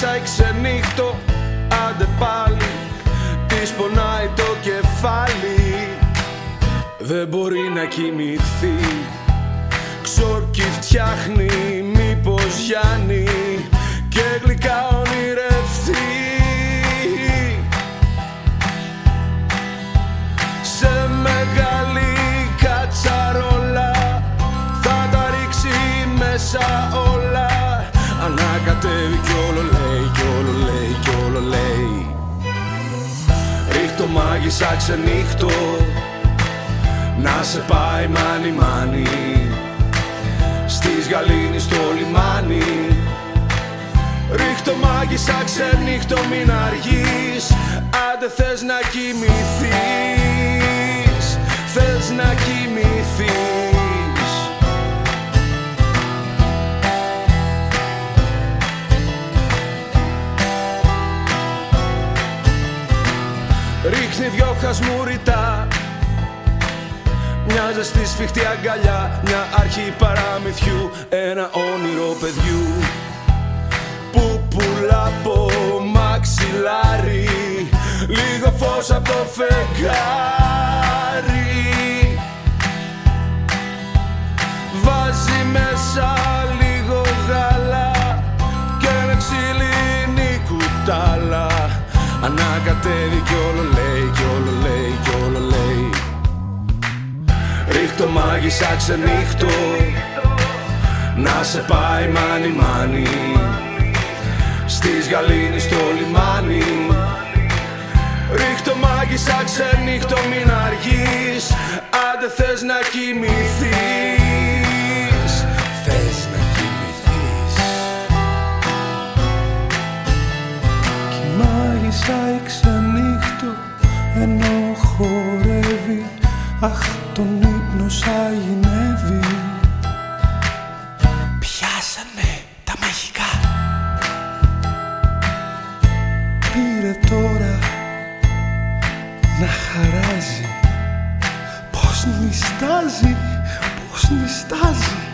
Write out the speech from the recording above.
σα ξενύχτω, άντε πάλι. Της πονάει το κεφάλι. Δεν μπορεί να κοιμηθεί. Ξόρκι φτιάχνει, μήπως Γιάννη Και γλυκά ονειρευτεί Σε μεγάλη κατσαρόλα Θα τα ρίξει μέσα όλα Ανακατεύει κι όλο λέει κι όλο λέει κι όλο λέει. Ρίχτω μάγισσα ξενύχτω να σε πάει μάνι μάνι. Στις γαλήνη στο λιμάνι. Ρίχτω μάγισσα ξενύχτω μην αργείς. Άντε θες να κοιμηθείς Θες να κοιμηθείς Ρίχνει δυο χασμουριτά μια ζεστή σφιχτή αγκαλιά Μια αρχή παραμυθιού Ένα όνειρο παιδιού. Που πουλά από μαξιλάρι Λίγο φως από το φεγγάρι Ανακατεύει κι όλο λέει κι όλο λέει κι όλο λέει. Ρίχτω μάγισσα ξενύχτω. Να σε πάει μάνι μάνι. Στις γαλήνη στο λιμάνι. Ρίχτω μάγισσα ξενύχτω μην αργείς. Άντε θες να κοιμηθείς μάγισσα ξενύχτω ενώ χορεύει. Αχ τον ύπνο σαγηνεύει. Πιάσανε τα μαγικά. Πήρε τώρα να χαράζει. Πώς νιστάζει, πώς νιστάζει